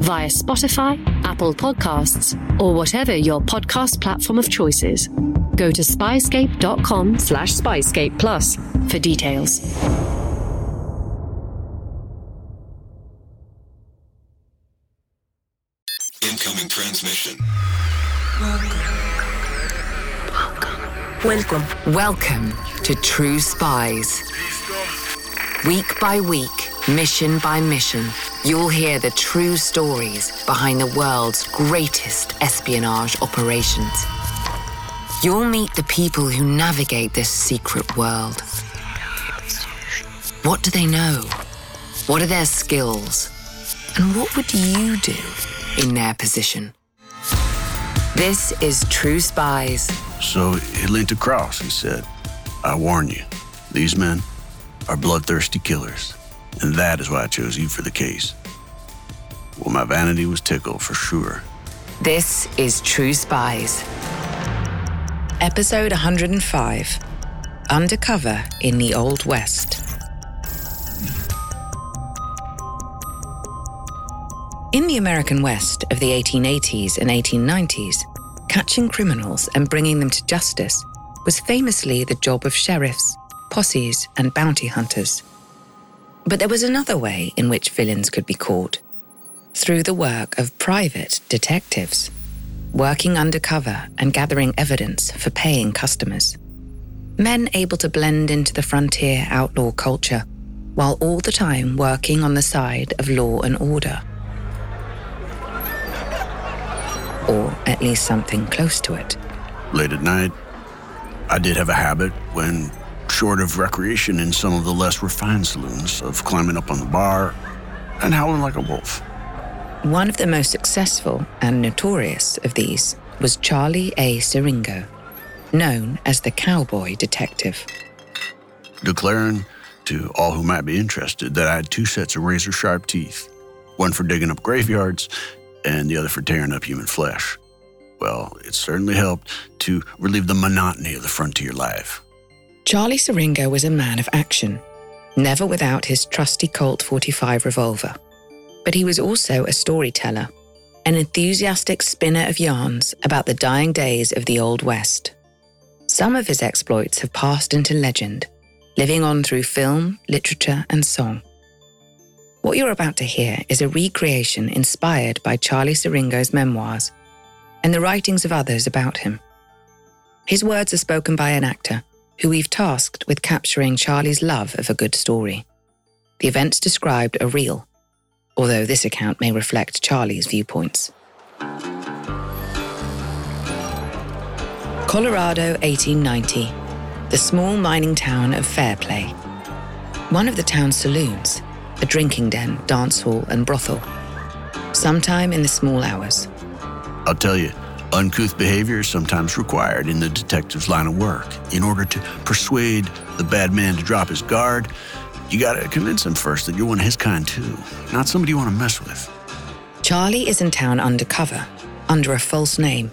via Spotify, Apple Podcasts, or whatever your podcast platform of choice is. Go to spyscape.com slash spyscape plus for details. Incoming transmission. Welcome. Welcome to True Spies. Week by week, mission by mission, you'll hear the true stories behind the world's greatest espionage operations. You'll meet the people who navigate this secret world. What do they know? What are their skills? And what would you do in their position? This is True Spies. So he leaned across and said, I warn you, these men are bloodthirsty killers, and that is why I chose you for the case. Well, my vanity was tickled for sure. This is True Spies. Episode 105 Undercover in the Old West. In the American West of the 1880s and 1890s, catching criminals and bringing them to justice was famously the job of sheriffs, posses, and bounty hunters. But there was another way in which villains could be caught through the work of private detectives, working undercover and gathering evidence for paying customers. Men able to blend into the frontier outlaw culture while all the time working on the side of law and order. Or at least something close to it. Late at night, I did have a habit when short of recreation in some of the less refined saloons of climbing up on the bar and howling like a wolf. One of the most successful and notorious of these was Charlie A. Siringo, known as the Cowboy Detective. Declaring to all who might be interested that I had two sets of razor sharp teeth, one for digging up graveyards and the other for tearing up human flesh. Well, it certainly helped to relieve the monotony of the frontier life. Charlie Siringo was a man of action, never without his trusty Colt 45 revolver. But he was also a storyteller, an enthusiastic spinner of yarns about the dying days of the Old West. Some of his exploits have passed into legend, living on through film, literature, and song. What you're about to hear is a recreation inspired by Charlie Siringo's memoirs and the writings of others about him. His words are spoken by an actor who we've tasked with capturing Charlie's love of a good story. The events described are real, although this account may reflect Charlie's viewpoints. Colorado, 1890, the small mining town of Fairplay. One of the town's saloons, a drinking den, dance hall, and brothel. Sometime in the small hours. I'll tell you, uncouth behavior is sometimes required in the detective's line of work. In order to persuade the bad man to drop his guard, you gotta convince him first that you're one of his kind too, not somebody you wanna mess with. Charlie is in town undercover, under a false name,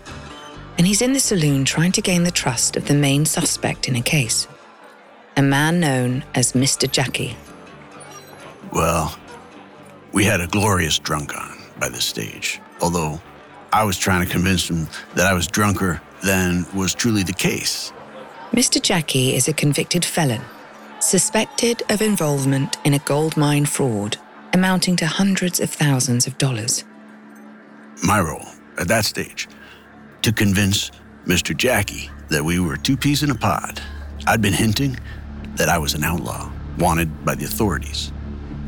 and he's in the saloon trying to gain the trust of the main suspect in a case, a man known as Mr. Jackie. Well, we had a glorious drunk on by this stage, although I was trying to convince him that I was drunker than was truly the case. Mr. Jackie is a convicted felon, suspected of involvement in a gold mine fraud amounting to hundreds of thousands of dollars. My role at that stage to convince Mr. Jackie that we were two peas in a pod. I'd been hinting that I was an outlaw, wanted by the authorities.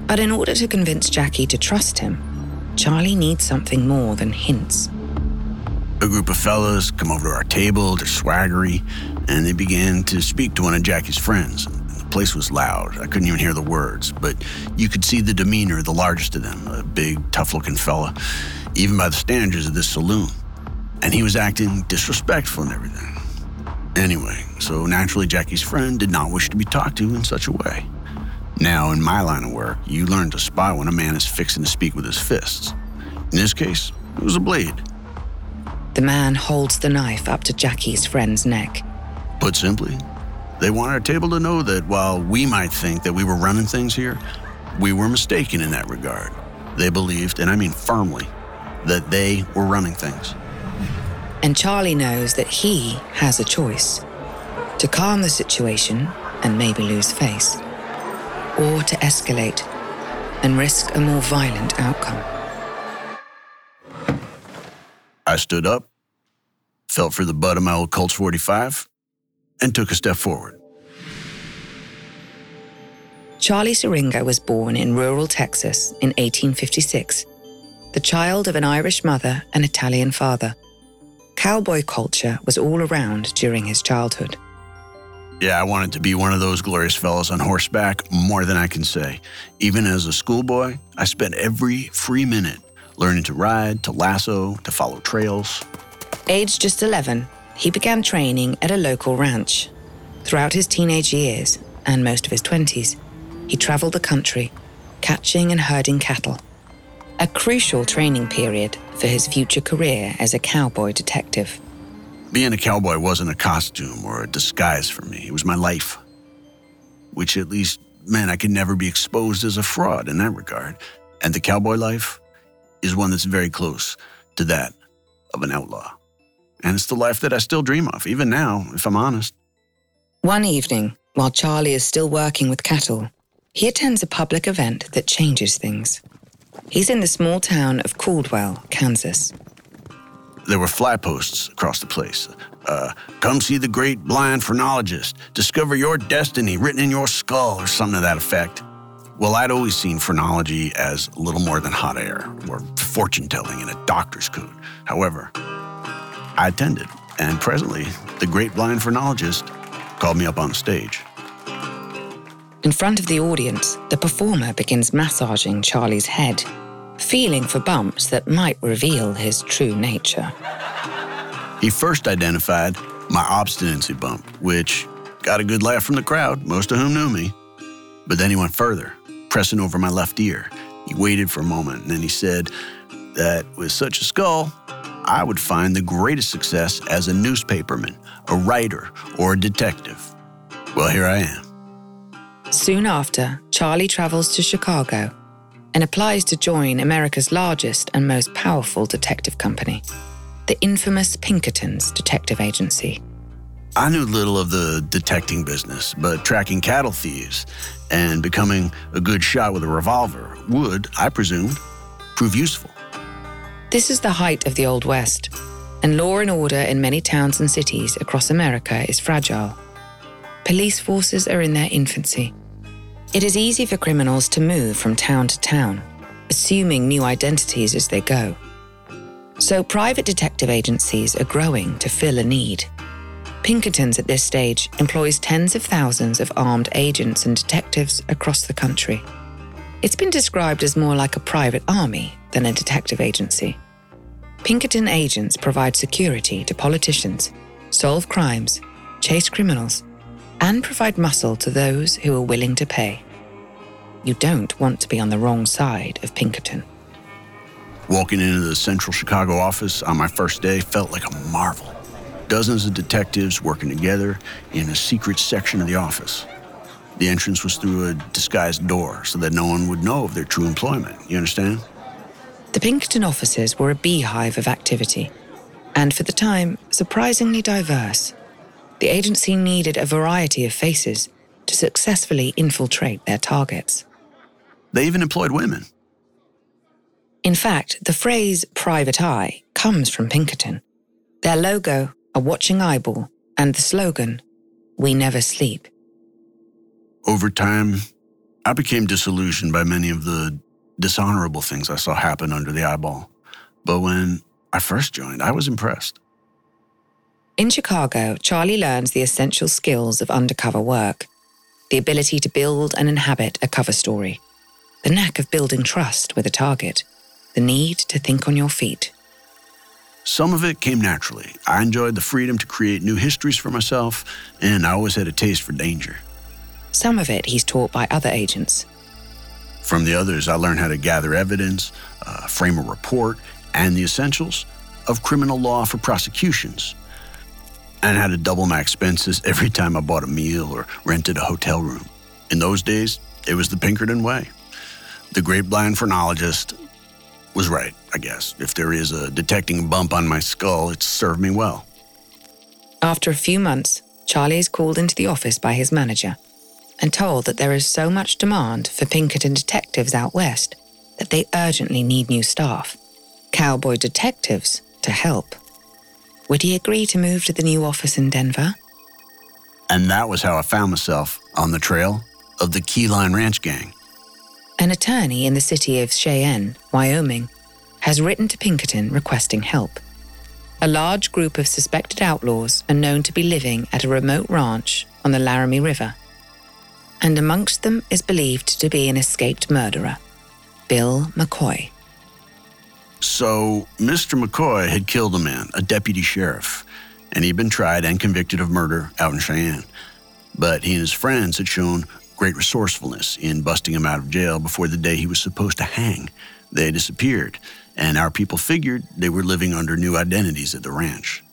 But in order to convince Jackie to trust him, Charlie needs something more than hints. A group of fellas come over to our table, they're swaggery, and they began to speak to one of Jackie's friends. The place was loud. I couldn't even hear the words, but you could see the demeanor of the largest of them, a big, tough looking fella, even by the standards of this saloon. and he was acting disrespectful and everything. Anyway, so naturally, Jackie's friend did not wish to be talked to in such a way. Now, in my line of work, you learn to spot when a man is fixing to speak with his fists. In this case, it was a blade. The man holds the knife up to Jackie's friend's neck. Put simply, they want our table to know that while we might think that we were running things here, we were mistaken in that regard. They believed, and I mean firmly, that they were running things. And Charlie knows that he has a choice to calm the situation and maybe lose face, or to escalate and risk a more violent outcome. I stood up, felt for the butt of my old Colts 45, and took a step forward. Charlie Siringo was born in rural Texas in 1856, the child of an Irish mother and Italian father. Cowboy culture was all around during his childhood. Yeah, I wanted to be one of those glorious fellows on horseback more than I can say. Even as a schoolboy, I spent every free minute learning to ride, to lasso, to follow trails. Aged just 11, he began training at a local ranch. Throughout his teenage years and most of his 20s, he traveled the country, catching and herding cattle. A crucial training period for his future career as a cowboy detective. Being a cowboy wasn't a costume or a disguise for me, it was my life. Which at least meant I could never be exposed as a fraud in that regard. And the cowboy life is one that's very close to that of an outlaw. And it's the life that I still dream of, even now, if I'm honest. One evening, while Charlie is still working with cattle, he attends a public event that changes things. He's in the small town of Caldwell, Kansas. There were flag posts across the place. Uh, come see the great blind phrenologist. Discover your destiny written in your skull, or something to that effect. Well, I'd always seen phrenology as little more than hot air or fortune telling in a doctor's coat. However, I attended, and presently, the great blind phrenologist called me up on stage. In front of the audience, the performer begins massaging Charlie's head, feeling for bumps that might reveal his true nature. He first identified my obstinacy bump, which got a good laugh from the crowd, most of whom knew me. But then he went further, pressing over my left ear. He waited for a moment, and then he said that with such a skull, I would find the greatest success as a newspaperman, a writer, or a detective. Well, here I am. Soon after, Charlie travels to Chicago and applies to join America's largest and most powerful detective company, the infamous Pinkertons Detective Agency. I knew little of the detecting business, but tracking cattle thieves and becoming a good shot with a revolver would, I presumed, prove useful. This is the height of the Old West, and law and order in many towns and cities across America is fragile. Police forces are in their infancy. It is easy for criminals to move from town to town, assuming new identities as they go. So private detective agencies are growing to fill a need. Pinkertons at this stage employs tens of thousands of armed agents and detectives across the country. It's been described as more like a private army than a detective agency. Pinkerton agents provide security to politicians, solve crimes, chase criminals, and provide muscle to those who are willing to pay. You don't want to be on the wrong side of Pinkerton. Walking into the central Chicago office on my first day felt like a marvel. Dozens of detectives working together in a secret section of the office. The entrance was through a disguised door so that no one would know of their true employment. You understand? The Pinkerton offices were a beehive of activity, and for the time, surprisingly diverse the agency needed a variety of faces to successfully infiltrate their targets. They even employed women. In fact, the phrase private eye comes from Pinkerton. Their logo, a watching eyeball, and the slogan, We Never Sleep. Over time, I became disillusioned by many of the dishonorable things I saw happen under the eyeball. But when I first joined, I was impressed. In Chicago, Charlie learns the essential skills of undercover work the ability to build and inhabit a cover story, the knack of building trust with a target, the need to think on your feet. Some of it came naturally. I enjoyed the freedom to create new histories for myself, and I always had a taste for danger. Some of it he's taught by other agents. From the others, I learned how to gather evidence, uh, frame a report, and the essentials of criminal law for prosecutions, and how to double my expenses every time I bought a meal or rented a hotel room. In those days, it was the Pinkerton way. The great blind phrenologist was right, I guess. If there is a detecting bump on my skull, it's served me well. After a few months, Charlie is called into the office by his manager and told that there is so much demand for Pinkerton detectives out west that they urgently need new staff, cowboy detectives, to help. Would he agree to move to the new office in Denver? And that was how I found myself on the trail of the Keyline Ranch Gang. An attorney in the city of Cheyenne, Wyoming, has written to Pinkerton requesting help. A large group of suspected outlaws are known to be living at a remote ranch on the Laramie River. And amongst them is believed to be an escaped murderer, Bill McCoy. So, Mr. McCoy had killed a man, a deputy sheriff, and he'd been tried and convicted of murder out in Cheyenne. But he and his friends had shown great resourcefulness in busting him out of jail before the day he was supposed to hang. They disappeared, and our people figured they were living under new identities at the ranch.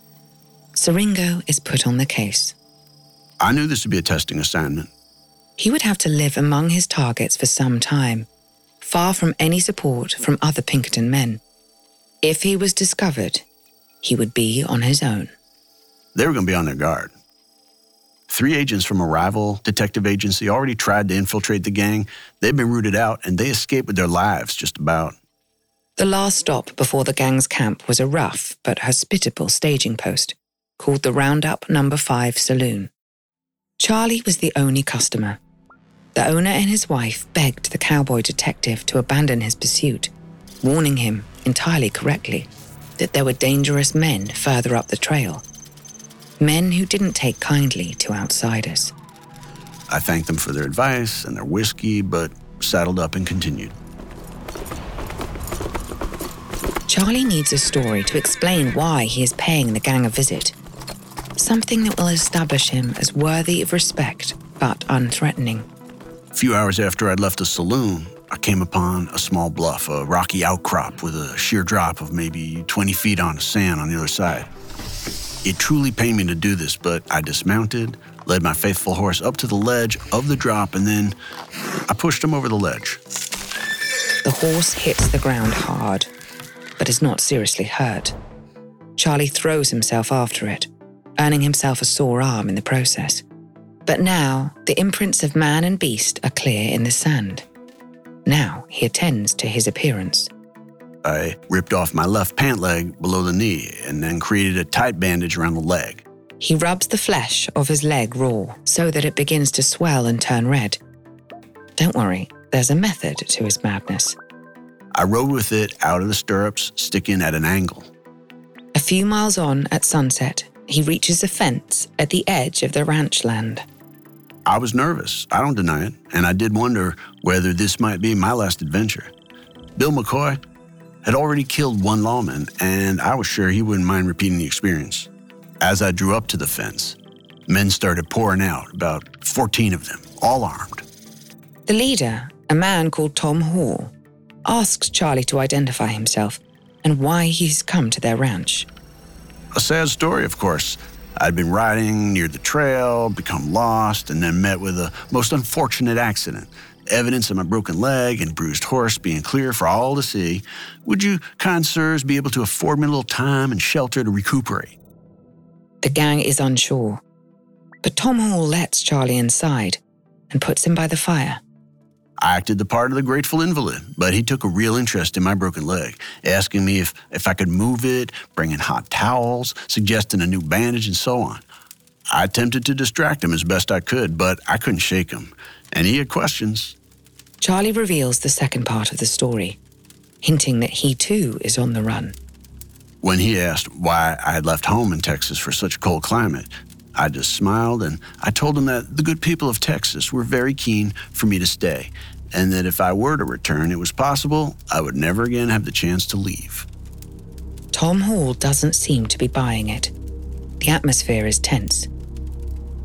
Siringo is put on the case. I knew this would be a testing assignment. He would have to live among his targets for some time, far from any support from other Pinkerton men. If he was discovered, he would be on his own. They were going to be on their guard. Three agents from a rival detective agency already tried to infiltrate the gang. They've been rooted out and they escaped with their lives, just about. The last stop before the gang's camp was a rough but hospitable staging post called the Roundup Number 5 Saloon. Charlie was the only customer. The owner and his wife begged the cowboy detective to abandon his pursuit, warning him, entirely correctly, that there were dangerous men further up the trail men who didn't take kindly to outsiders. I thanked them for their advice and their whiskey, but saddled up and continued. Charlie needs a story to explain why he is paying the gang a visit. Something that will establish him as worthy of respect, but unthreatening. A few hours after I'd left the saloon, I came upon a small bluff, a rocky outcrop with a sheer drop of maybe 20 feet on the sand on the other side. It truly pained me to do this, but I dismounted, led my faithful horse up to the ledge of the drop, and then I pushed him over the ledge. The horse hits the ground hard, but is not seriously hurt. Charlie throws himself after it, earning himself a sore arm in the process. But now, the imprints of man and beast are clear in the sand. Now he attends to his appearance. I ripped off my left pant leg below the knee and then created a tight bandage around the leg. He rubs the flesh of his leg raw so that it begins to swell and turn red. Don't worry, there's a method to his madness. I rode with it out of the stirrups, sticking at an angle. A few miles on at sunset, he reaches a fence at the edge of the ranch land. I was nervous, I don't deny it, and I did wonder whether this might be my last adventure. Bill McCoy had already killed one lawman, and I was sure he wouldn't mind repeating the experience. As I drew up to the fence, men started pouring out, about 14 of them, all armed. The leader, a man called Tom Hall, asks Charlie to identify himself and why he's come to their ranch. A sad story, of course. I'd been riding near the trail, become lost, and then met with a most unfortunate accident evidence of my broken leg and bruised horse being clear for all to see, would you, kind sirs, be able to afford me a little time and shelter to recuperate? The gang is unsure, but Tom Hall lets Charlie inside and puts him by the fire. I acted the part of the grateful invalid, but he took a real interest in my broken leg, asking me if, if I could move it, bring in hot towels, suggesting a new bandage, and so on. I attempted to distract him as best I could, but I couldn't shake him, and he had questions. Charlie reveals the second part of the story, hinting that he too is on the run. When he asked why I had left home in Texas for such a cold climate, I just smiled and I told him that the good people of Texas were very keen for me to stay, and that if I were to return, it was possible I would never again have the chance to leave. Tom Hall doesn't seem to be buying it. The atmosphere is tense.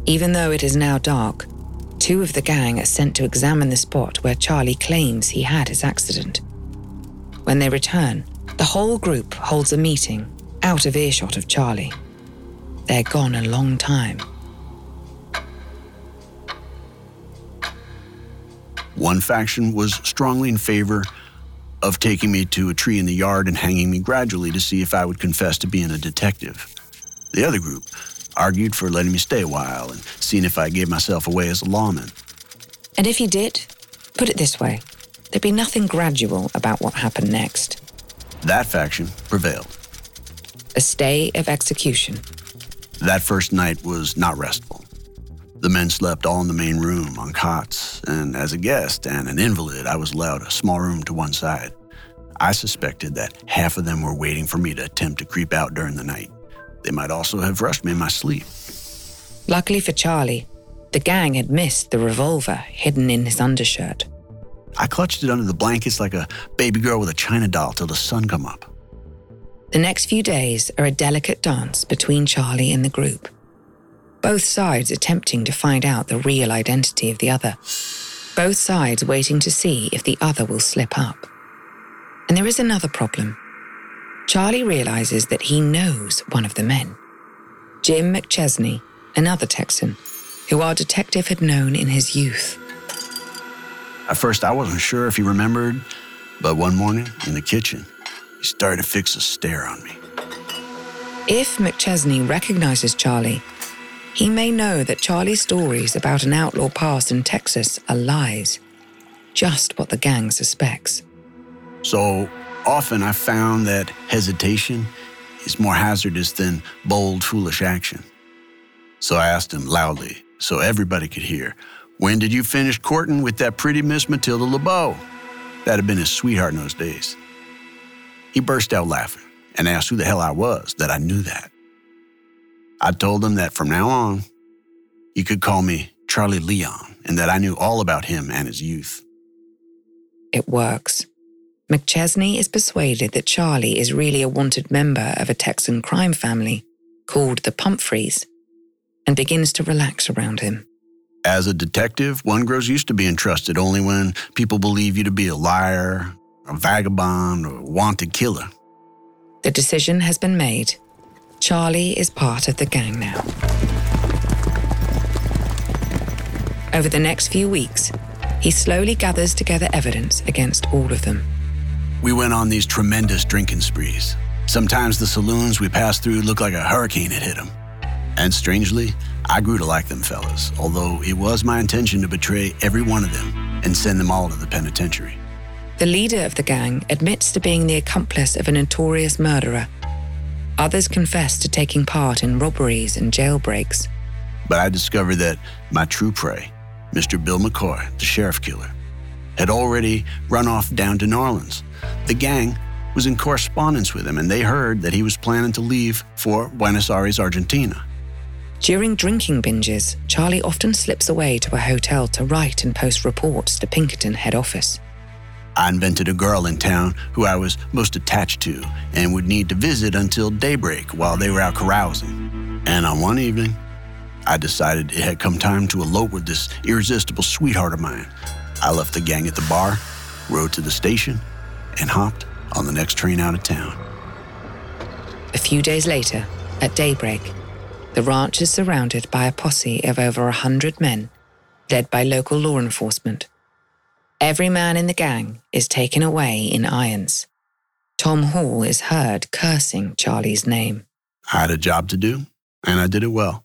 Even though it is now dark, two of the gang are sent to examine the spot where Charlie claims he had his accident. When they return, the whole group holds a meeting out of earshot of Charlie. They're gone a long time. One faction was strongly in favor of taking me to a tree in the yard and hanging me gradually to see if I would confess to being a detective. The other group argued for letting me stay a while and seeing if I gave myself away as a lawman. And if you did, put it this way there'd be nothing gradual about what happened next. That faction prevailed. A stay of execution. That first night was not restful. The men slept all in the main room on cots, and as a guest and an invalid, I was allowed a small room to one side. I suspected that half of them were waiting for me to attempt to creep out during the night. They might also have rushed me in my sleep. Luckily for Charlie, the gang had missed the revolver hidden in his undershirt. I clutched it under the blankets like a baby girl with a china doll till the sun come up. The next few days are a delicate dance between Charlie and the group both sides attempting to find out the real identity of the other, both sides waiting to see if the other will slip up. And there is another problem. Charlie realizes that he knows one of the men Jim McChesney, another Texan, who our detective had known in his youth. At first, I wasn't sure if he remembered, but one morning in the kitchen, he started to fix a stare on me. If McChesney recognizes Charlie, he may know that Charlie's stories about an outlaw past in Texas are lies, just what the gang suspects. So often I found that hesitation is more hazardous than bold, foolish action. So I asked him loudly, so everybody could hear, When did you finish courting with that pretty Miss Matilda LeBeau? That had been his sweetheart in those days. He burst out laughing and asked who the hell I was, that I knew that. I told him that from now on, he could call me Charlie Leon and that I knew all about him and his youth. It works. McChesney is persuaded that Charlie is really a wanted member of a Texan crime family called the Pumphrys and begins to relax around him. As a detective, one grows used to being trusted only when people believe you to be a liar, a vagabond, or a wanted killer. The decision has been made Charlie is part of the gang now. Over the next few weeks, he slowly gathers together evidence against all of them. We went on these tremendous drinking sprees. Sometimes the saloons we passed through looked like a hurricane had hit them. And strangely, I grew to like them fellas, although it was my intention to betray every one of them and send them all to the penitentiary. The leader of the gang admits to being the accomplice of a notorious murderer Others confess to taking part in robberies and jailbreaks. But I discovered that my true prey, Mr. Bill McCoy, the sheriff killer, had already run off down to New Orleans. The gang was in correspondence with him, and they heard that he was planning to leave for Buenos Aires, Argentina. During drinking binges, Charlie often slips away to a hotel to write and post reports to Pinkerton head office. I invented a girl in town who I was most attached to and would need to visit until daybreak while they were out carousing. And on one evening, I decided it had come time to elope with this irresistible sweetheart of mine. I left the gang at the bar, rode to the station, and hopped on the next train out of town. A few days later, at daybreak, the ranch is surrounded by a posse of over a hundred men, led by local law enforcement. Every man in the gang is taken away in irons. Tom Hall is heard cursing Charlie's name. I had a job to do, and I did it well.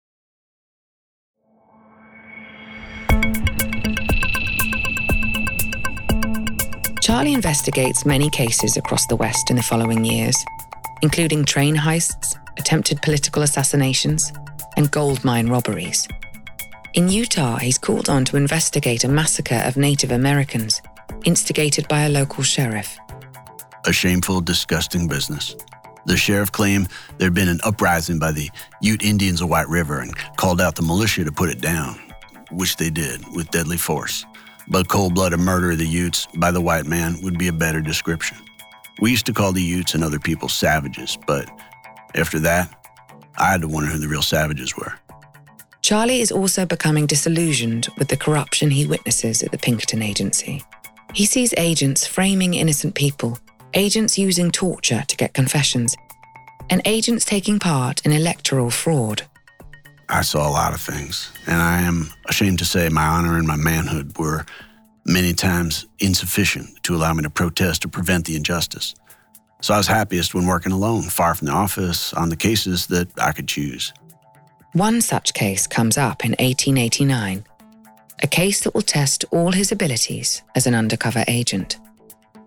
Charlie investigates many cases across the West in the following years, including train heists, attempted political assassinations, and gold mine robberies. In Utah, he's called on to investigate a massacre of Native Americans instigated by a local sheriff. A shameful, disgusting business. The sheriff claimed there'd been an uprising by the Ute Indians of White River and called out the militia to put it down, which they did with deadly force. But cold blooded murder of the Utes by the white man would be a better description. We used to call the Utes and other people savages, but after that, I had to wonder who the real savages were. Charlie is also becoming disillusioned with the corruption he witnesses at the Pinkerton Agency. He sees agents framing innocent people, agents using torture to get confessions, and agents taking part in electoral fraud. I saw a lot of things, and I am ashamed to say my honor and my manhood were many times insufficient to allow me to protest or prevent the injustice. So I was happiest when working alone, far from the office, on the cases that I could choose. One such case comes up in 1889, a case that will test all his abilities as an undercover agent.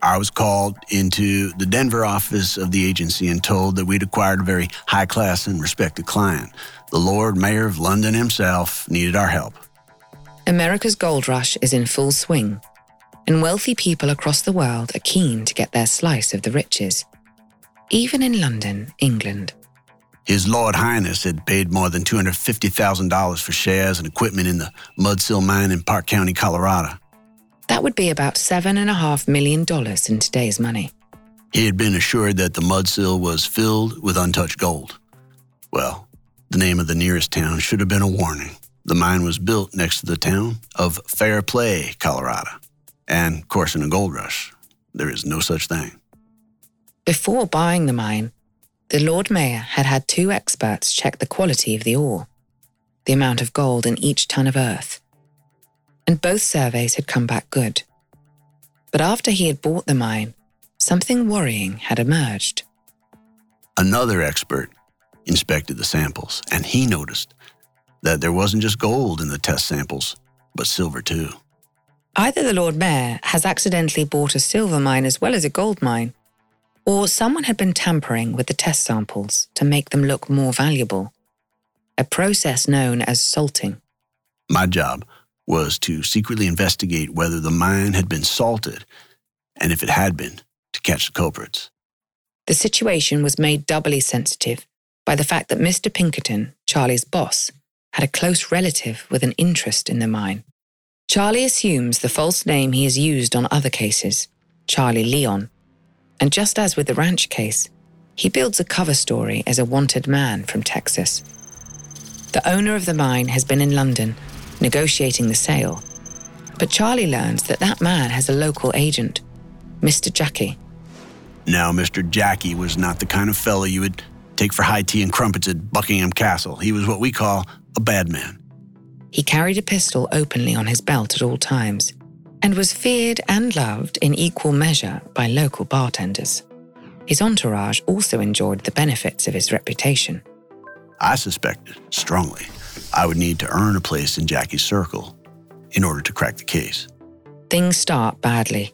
I was called into the Denver office of the agency and told that we'd acquired a very high class and respected client. The Lord Mayor of London himself needed our help. America's gold rush is in full swing, and wealthy people across the world are keen to get their slice of the riches. Even in London, England. His Lord Highness had paid more than $250,000 for shares and equipment in the Mudsill mine in Park County, Colorado. That would be about $7.5 million in today's money. He had been assured that the Mudsill was filled with untouched gold. Well, the name of the nearest town should have been a warning. The mine was built next to the town of Fairplay, Colorado. And, of course, in a gold rush, there is no such thing. Before buying the mine, the Lord Mayor had had two experts check the quality of the ore, the amount of gold in each ton of earth. And both surveys had come back good. But after he had bought the mine, something worrying had emerged. Another expert inspected the samples, and he noticed that there wasn't just gold in the test samples, but silver too. Either the Lord Mayor has accidentally bought a silver mine as well as a gold mine, or someone had been tampering with the test samples to make them look more valuable. A process known as salting. My job was to secretly investigate whether the mine had been salted, and if it had been, to catch the culprits. The situation was made doubly sensitive by the fact that Mr. Pinkerton, Charlie's boss, had a close relative with an interest in the mine. Charlie assumes the false name he has used on other cases, Charlie Leon, and just as with the ranch case, he builds a cover story as a wanted man from Texas. The owner of the mine has been in London negotiating the sale, but Charlie learns that that man has a local agent, Mr. Jackie. Now, Mr. Jackie was not the kind of fellow you would take for high tea and crumpets at Buckingham Castle. He was what we call a bad man. He carried a pistol openly on his belt at all times and was feared and loved in equal measure by local bartenders. His entourage also enjoyed the benefits of his reputation. I suspected, strongly, I would need to earn a place in Jackie's circle in order to crack the case. Things start badly.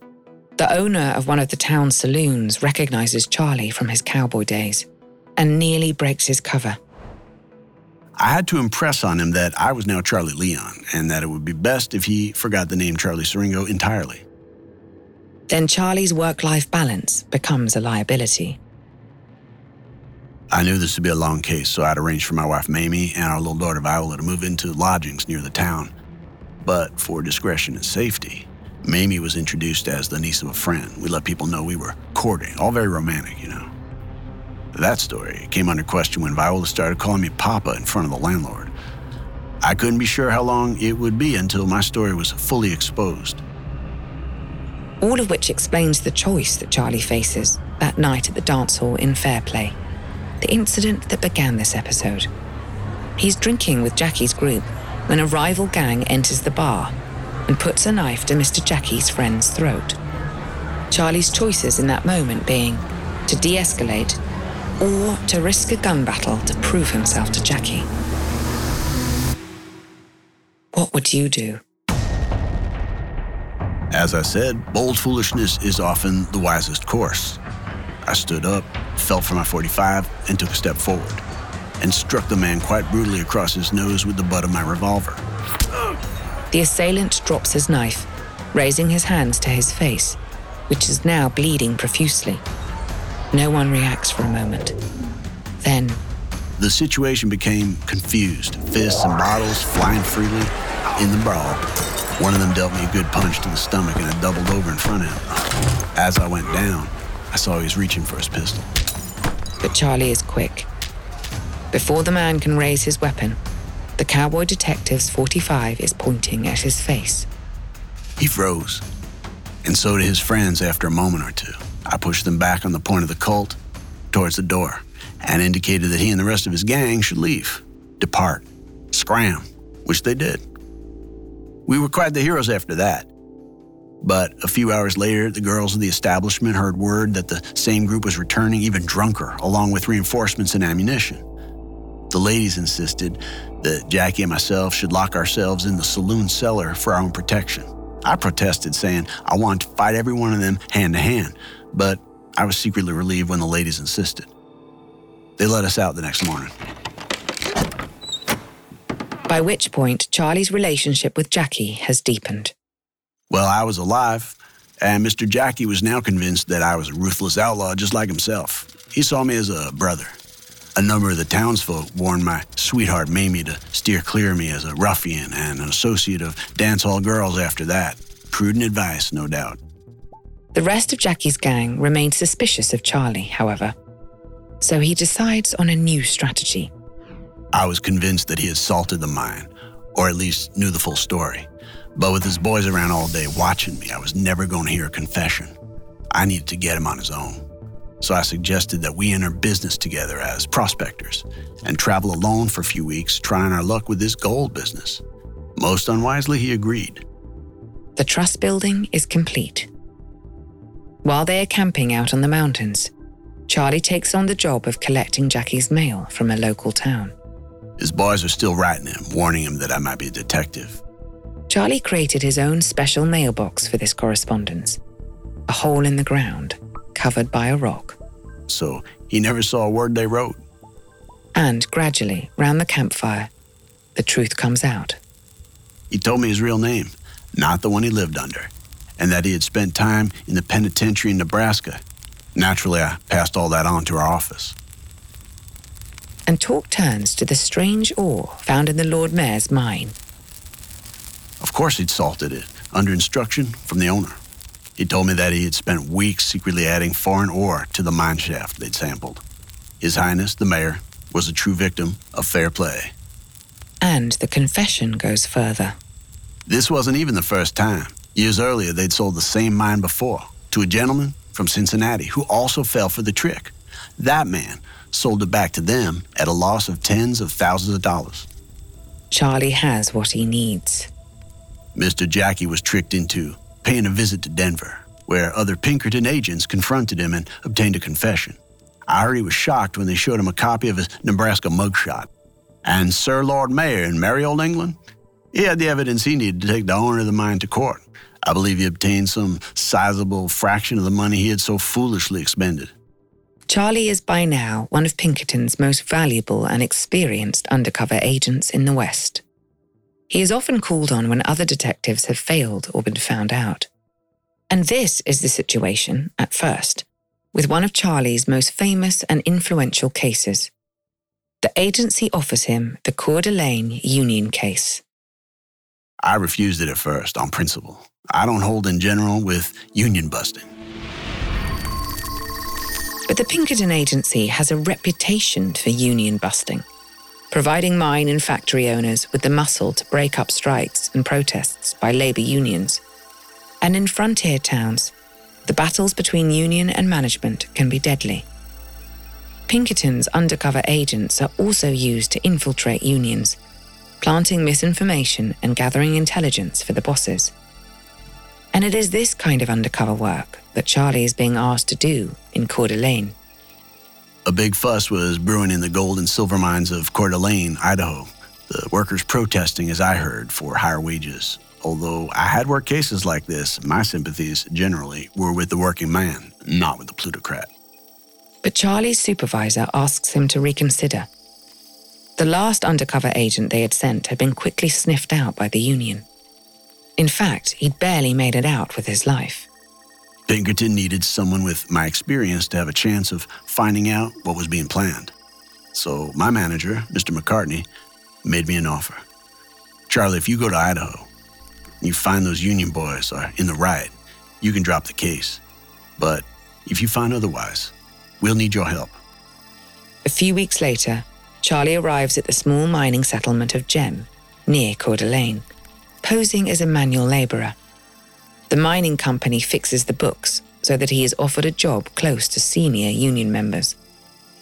The owner of one of the town's saloons recognizes Charlie from his cowboy days and nearly breaks his cover. I had to impress on him that I was now Charlie Leon and that it would be best if he forgot the name Charlie Siringo entirely. Then Charlie's work life balance becomes a liability. I knew this would be a long case, so I'd arranged for my wife Mamie and our little daughter Viola to move into lodgings near the town. But for discretion and safety, Mamie was introduced as the niece of a friend. We let people know we were courting, all very romantic, you know. That story came under question when Viola started calling me Papa in front of the landlord. I couldn't be sure how long it would be until my story was fully exposed. All of which explains the choice that Charlie faces that night at the dance hall in Fairplay, the incident that began this episode. He's drinking with Jackie's group when a rival gang enters the bar and puts a knife to Mr. Jackie's friend's throat. Charlie's choices in that moment being to de escalate or to risk a gun battle to prove himself to Jackie. What would you do? As I said, bold foolishness is often the wisest course. I stood up, felt for my 45, and took a step forward, and struck the man quite brutally across his nose with the butt of my revolver. The assailant drops his knife, raising his hands to his face, which is now bleeding profusely. No one reacts for a moment. Then, The situation became confused, fists and bottles flying freely in the brawl. One of them dealt me a good punch to the stomach and I doubled over in front of him. As I went down, I saw he was reaching for his pistol. But Charlie is quick. Before the man can raise his weapon, the cowboy detective's 45 is pointing at his face. He froze, and so did his friends after a moment or two. I pushed them back on the point of the Colt towards the door and indicated that he and the rest of his gang should leave, depart, scram, which they did. We were quite the heroes after that. But a few hours later, the girls of the establishment heard word that the same group was returning, even drunker, along with reinforcements and ammunition. The ladies insisted that Jackie and myself should lock ourselves in the saloon cellar for our own protection. I protested, saying I wanted to fight every one of them hand to hand, but I was secretly relieved when the ladies insisted. They let us out the next morning. By which point, Charlie's relationship with Jackie has deepened. Well, I was alive, and Mr. Jackie was now convinced that I was a ruthless outlaw just like himself. He saw me as a brother. A number of the townsfolk warned my sweetheart Mamie to steer clear of me as a ruffian and an associate of dance hall girls after that. Prudent advice, no doubt. The rest of Jackie's gang remain suspicious of Charlie, however. So he decides on a new strategy. I was convinced that he had salted the mine, or at least knew the full story. But with his boys around all day watching me, I was never going to hear a confession. I needed to get him on his own. So I suggested that we enter business together as prospectors and travel alone for a few weeks, trying our luck with this gold business. Most unwisely, he agreed. The trust building is complete. While they are camping out on the mountains, Charlie takes on the job of collecting Jackie's mail from a local town. His boys are still writing him, warning him that I might be a detective. Charlie created his own special mailbox for this correspondence a hole in the ground, covered by a rock. So he never saw a word they wrote. And gradually, round the campfire, the truth comes out. He told me his real name, not the one he lived under, and that he had spent time in the penitentiary in Nebraska. Naturally, I passed all that on to our office. And talk turns to the strange ore found in the Lord Mayor's mine. Of course, he'd salted it, under instruction from the owner. He told me that he had spent weeks secretly adding foreign ore to the mine shaft they'd sampled. His Highness, the mayor, was a true victim of fair play. And the confession goes further. This wasn't even the first time. Years earlier, they'd sold the same mine before to a gentleman from Cincinnati who also fell for the trick. That man sold it back to them at a loss of tens of thousands of dollars. Charlie has what he needs. Mr. Jackie was tricked into paying a visit to Denver, where other Pinkerton agents confronted him and obtained a confession. Irie was shocked when they showed him a copy of his Nebraska mugshot. And Sir Lord Mayor in merry old England, he had the evidence he needed to take the owner of the mine to court. I believe he obtained some sizable fraction of the money he had so foolishly expended. Charlie is by now one of Pinkerton's most valuable and experienced undercover agents in the West. He is often called on when other detectives have failed or been found out. And this is the situation, at first, with one of Charlie's most famous and influential cases. The agency offers him the Coeur d'Alene Union case. I refused it at first on principle. I don't hold in general with union busting. But the Pinkerton Agency has a reputation for union busting, providing mine and factory owners with the muscle to break up strikes and protests by labour unions. And in frontier towns, the battles between union and management can be deadly. Pinkerton's undercover agents are also used to infiltrate unions, planting misinformation and gathering intelligence for the bosses. And it is this kind of undercover work that Charlie is being asked to do in Coeur d'Alene. A big fuss was brewing in the gold and silver mines of Coeur d'Alene, Idaho. The workers protesting, as I heard, for higher wages. Although I had worked cases like this, my sympathies generally were with the working man, not with the plutocrat. But Charlie's supervisor asks him to reconsider. The last undercover agent they had sent had been quickly sniffed out by the Union. In fact, he'd barely made it out with his life. Pinkerton needed someone with my experience to have a chance of finding out what was being planned. So my manager, Mr. McCartney, made me an offer. Charlie, if you go to Idaho, you find those Union boys are in the right, you can drop the case. But if you find otherwise, we'll need your help. A few weeks later, Charlie arrives at the small mining settlement of Gem, near Coeur d'Alene, posing as a manual laborer. The mining company fixes the books so that he is offered a job close to senior union members.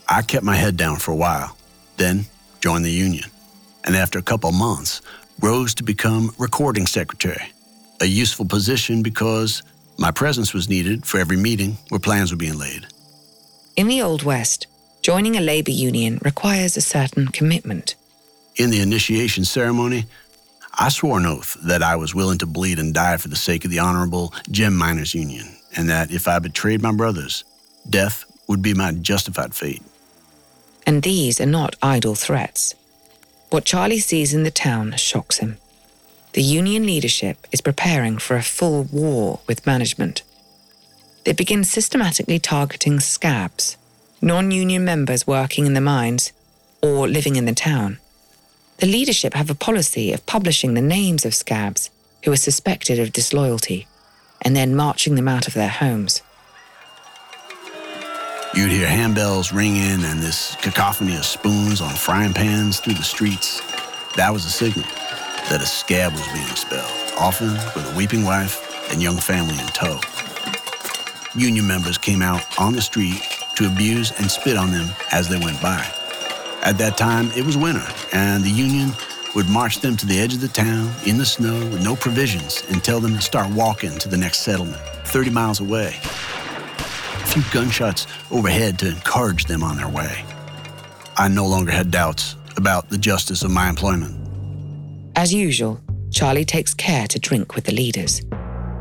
I kept my head down for a while, then joined the union. And after a couple months, rose to become recording secretary, a useful position because my presence was needed for every meeting where plans were being laid. In the Old West, joining a labor union requires a certain commitment. In the initiation ceremony, I swore an oath that I was willing to bleed and die for the sake of the Honorable Gem Miners Union, and that if I betrayed my brothers, death would be my justified fate. And these are not idle threats. What Charlie sees in the town shocks him. The union leadership is preparing for a full war with management. They begin systematically targeting scabs, non union members working in the mines or living in the town. The leadership have a policy of publishing the names of scabs who are suspected of disloyalty and then marching them out of their homes. You'd hear handbells ringing and this cacophony of spoons on frying pans through the streets. That was a signal that a scab was being expelled, often with a weeping wife and young family in tow. Union members came out on the street to abuse and spit on them as they went by. At that time, it was winter, and the Union would march them to the edge of the town in the snow with no provisions and tell them to start walking to the next settlement, 30 miles away A few gunshots overhead to encourage them on their way. I no longer had doubts about the justice of my employment. As usual, Charlie takes care to drink with the leaders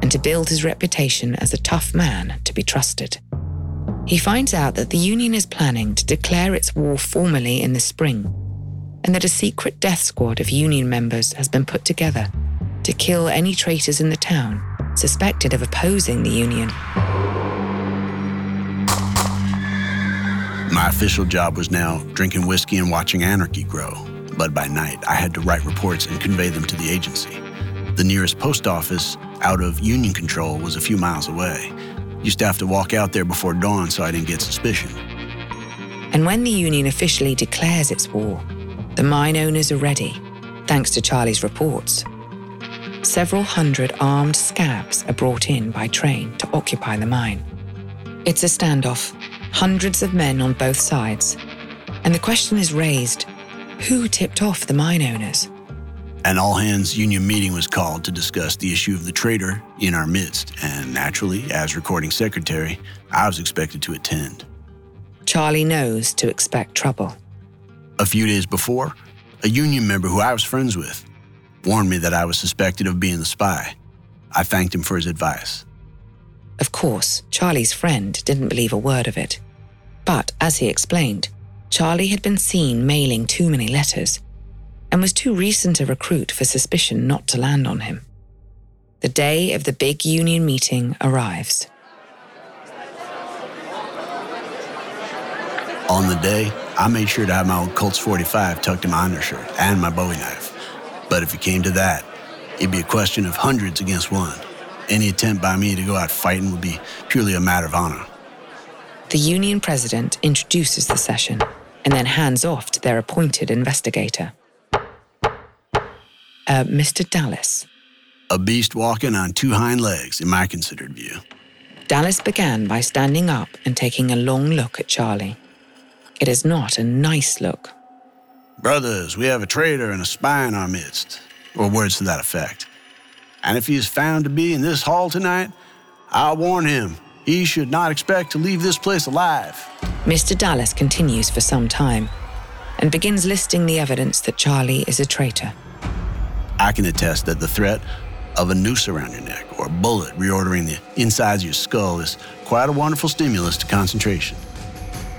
and to build his reputation as a tough man to be trusted. He finds out that the Union is planning to declare its war formally in the spring, and that a secret death squad of Union members has been put together to kill any traitors in the town suspected of opposing the Union. My official job was now drinking whiskey and watching anarchy grow. But by night, I had to write reports and convey them to the agency. The nearest post office out of Union control was a few miles away. Used to have to walk out there before dawn so I didn't get suspicion. And when the Union officially declares its war, the mine owners are ready, thanks to Charlie's reports. Several hundred armed scabs are brought in by train to occupy the mine. It's a standoff, hundreds of men on both sides. And the question is raised who tipped off the mine owners? An all hands union meeting was called to discuss the issue of the traitor in our midst, and naturally, as recording secretary, I was expected to attend. Charlie knows to expect trouble. A few days before, a union member who I was friends with warned me that I was suspected of being the spy. I thanked him for his advice. Of course, Charlie's friend didn't believe a word of it. But as he explained, Charlie had been seen mailing too many letters and was too recent a recruit for suspicion not to land on him. The day of the big union meeting arrives. On the day, I made sure to have my old Colts 45 tucked in my undershirt and my bowie knife. But if it came to that, it'd be a question of hundreds against one. Any attempt by me to go out fighting would be purely a matter of honor. The union president introduces the session and then hands off to their appointed investigator. Uh, Mr. Dallas, A beast walking on two hind legs, in my considered view. Dallas began by standing up and taking a long look at Charlie. It is not a nice look. Brothers, we have a traitor and a spy in our midst, or words to that effect. And if he is found to be in this hall tonight, I'll warn him he should not expect to leave this place alive. Mr. Dallas continues for some time and begins listing the evidence that Charlie is a traitor. I can attest that the threat of a noose around your neck or a bullet reordering the insides of your skull is quite a wonderful stimulus to concentration.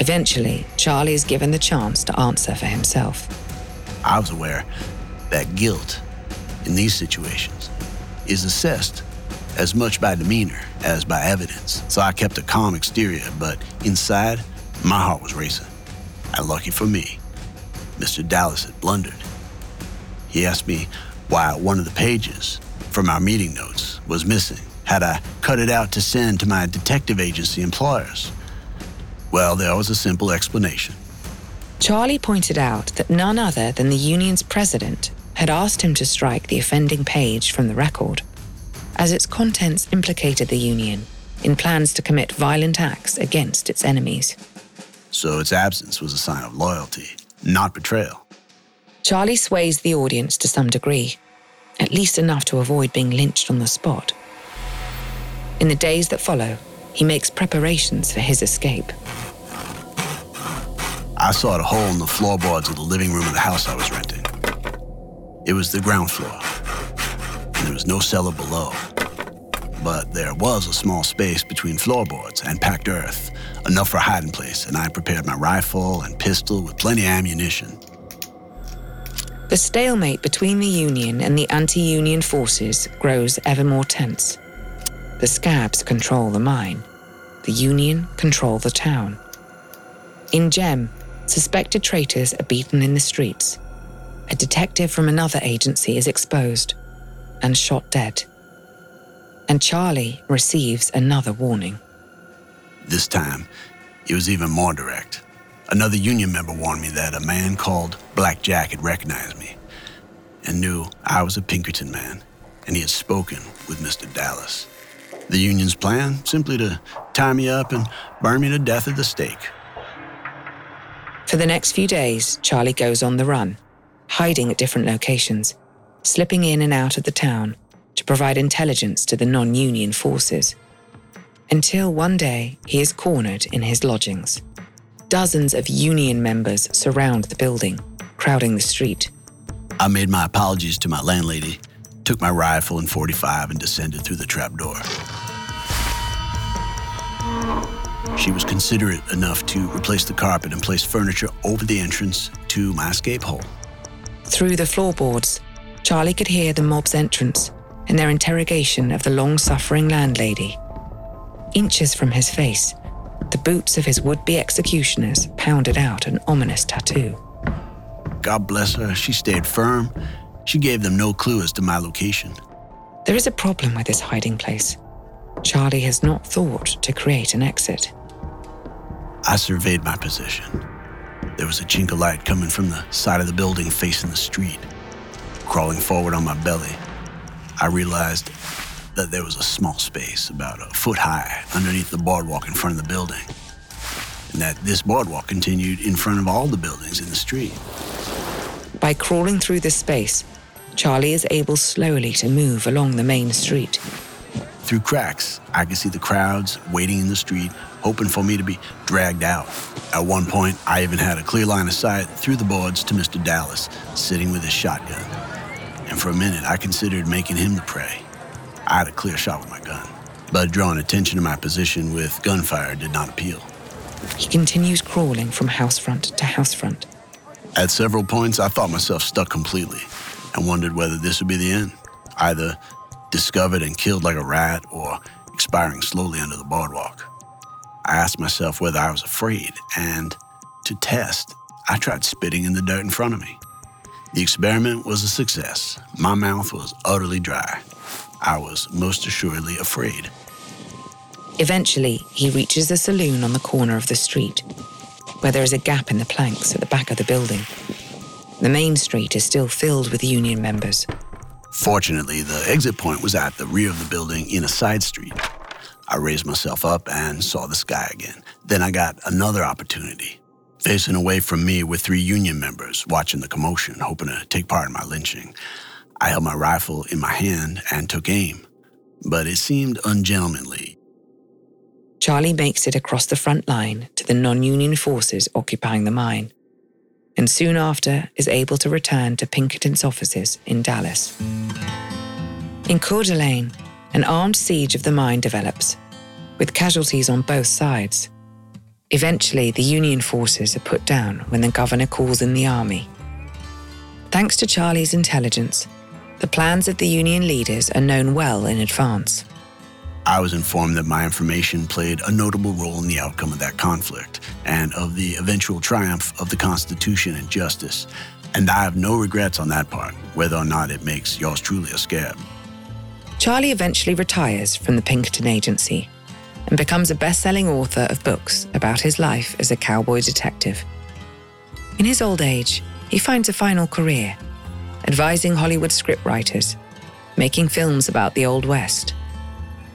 Eventually, Charlie is given the chance to answer for himself. I was aware that guilt in these situations is assessed as much by demeanor as by evidence. So I kept a calm exterior, but inside, my heart was racing. And lucky for me, Mr. Dallas had blundered. He asked me why one of the pages from our meeting notes was missing. Had I cut it out to send to my detective agency employers? Well, there was a simple explanation. Charlie pointed out that none other than the union's president had asked him to strike the offending page from the record, as its contents implicated the union in plans to commit violent acts against its enemies. So its absence was a sign of loyalty, not betrayal. Charlie sways the audience to some degree, at least enough to avoid being lynched on the spot. In the days that follow, he makes preparations for his escape. I sawed a hole in the floorboards of the living room of the house I was renting. It was the ground floor, and there was no cellar below. But there was a small space between floorboards and packed earth, enough for a hiding place, and I prepared my rifle and pistol with plenty of ammunition. The stalemate between the Union and the anti Union forces grows ever more tense. The scabs control the mine, the Union control the town. In Gem, suspected traitors are beaten in the streets. A detective from another agency is exposed and shot dead. And Charlie receives another warning. This time, it was even more direct. Another union member warned me that a man called Black Jack had recognized me and knew I was a Pinkerton man, and he had spoken with Mr. Dallas. The union's plan simply to tie me up and burn me to death at the stake. For the next few days, Charlie goes on the run, hiding at different locations, slipping in and out of the town to provide intelligence to the non union forces. Until one day, he is cornered in his lodgings. Dozens of union members surround the building, crowding the street. I made my apologies to my landlady, took my rifle and 45, and descended through the trapdoor. She was considerate enough to replace the carpet and place furniture over the entrance to my escape hole. Through the floorboards, Charlie could hear the mob's entrance and their interrogation of the long suffering landlady. Inches from his face, the boots of his would be executioners pounded out an ominous tattoo. God bless her, she stayed firm. She gave them no clue as to my location. There is a problem with this hiding place. Charlie has not thought to create an exit. I surveyed my position. There was a chink of light coming from the side of the building facing the street. Crawling forward on my belly, I realized that there was a small space about a foot high underneath the boardwalk in front of the building, and that this boardwalk continued in front of all the buildings in the street. By crawling through this space, Charlie is able slowly to move along the main street. Through cracks, I could see the crowds waiting in the street, hoping for me to be dragged out. At one point, I even had a clear line of sight through the boards to Mr. Dallas, sitting with his shotgun. And for a minute, I considered making him the prey. I had a clear shot with my gun, but drawing attention to my position with gunfire did not appeal. He continues crawling from house front to house front. At several points, I thought myself stuck completely and wondered whether this would be the end. Either discovered and killed like a rat or expiring slowly under the boardwalk. I asked myself whether I was afraid, and to test, I tried spitting in the dirt in front of me. The experiment was a success. My mouth was utterly dry. I was most assuredly afraid. Eventually, he reaches a saloon on the corner of the street, where there is a gap in the planks at the back of the building. The main street is still filled with union members. Fortunately, the exit point was at the rear of the building in a side street. I raised myself up and saw the sky again. Then I got another opportunity. Facing away from me were three Union members watching the commotion, hoping to take part in my lynching. I held my rifle in my hand and took aim, but it seemed ungentlemanly. Charlie makes it across the front line to the non Union forces occupying the mine, and soon after is able to return to Pinkerton's offices in Dallas. In Coeur d'Alene, an armed siege of the mine develops, with casualties on both sides. Eventually, the Union forces are put down when the governor calls in the army. Thanks to Charlie's intelligence, the plans of the Union leaders are known well in advance. I was informed that my information played a notable role in the outcome of that conflict and of the eventual triumph of the Constitution and justice. And I have no regrets on that part, whether or not it makes yours truly a scab. Charlie eventually retires from the Pinkerton Agency and becomes a best selling author of books about his life as a cowboy detective. In his old age, he finds a final career, advising Hollywood scriptwriters, making films about the Old West.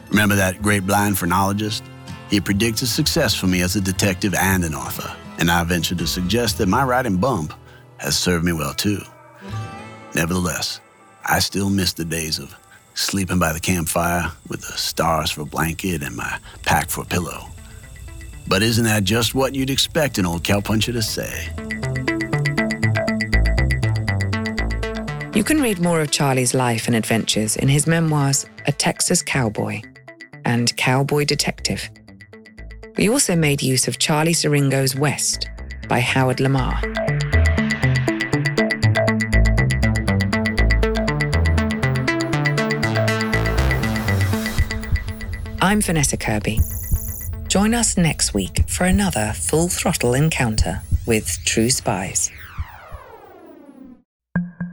Remember that great blind phrenologist? He predicted success for me as a detective and an author, and I venture to suggest that my writing bump has served me well too. Nevertheless, I still miss the days of sleeping by the campfire with the stars for a blanket and my pack for a pillow. But isn't that just what you'd expect an old cowpuncher to say? You can read more of Charlie's life and adventures in his memoirs, A Texas Cowboy and Cowboy Detective. We also made use of Charlie Siringo's West by Howard Lamar. I'm Vanessa Kirby. Join us next week for another full throttle encounter with true spies.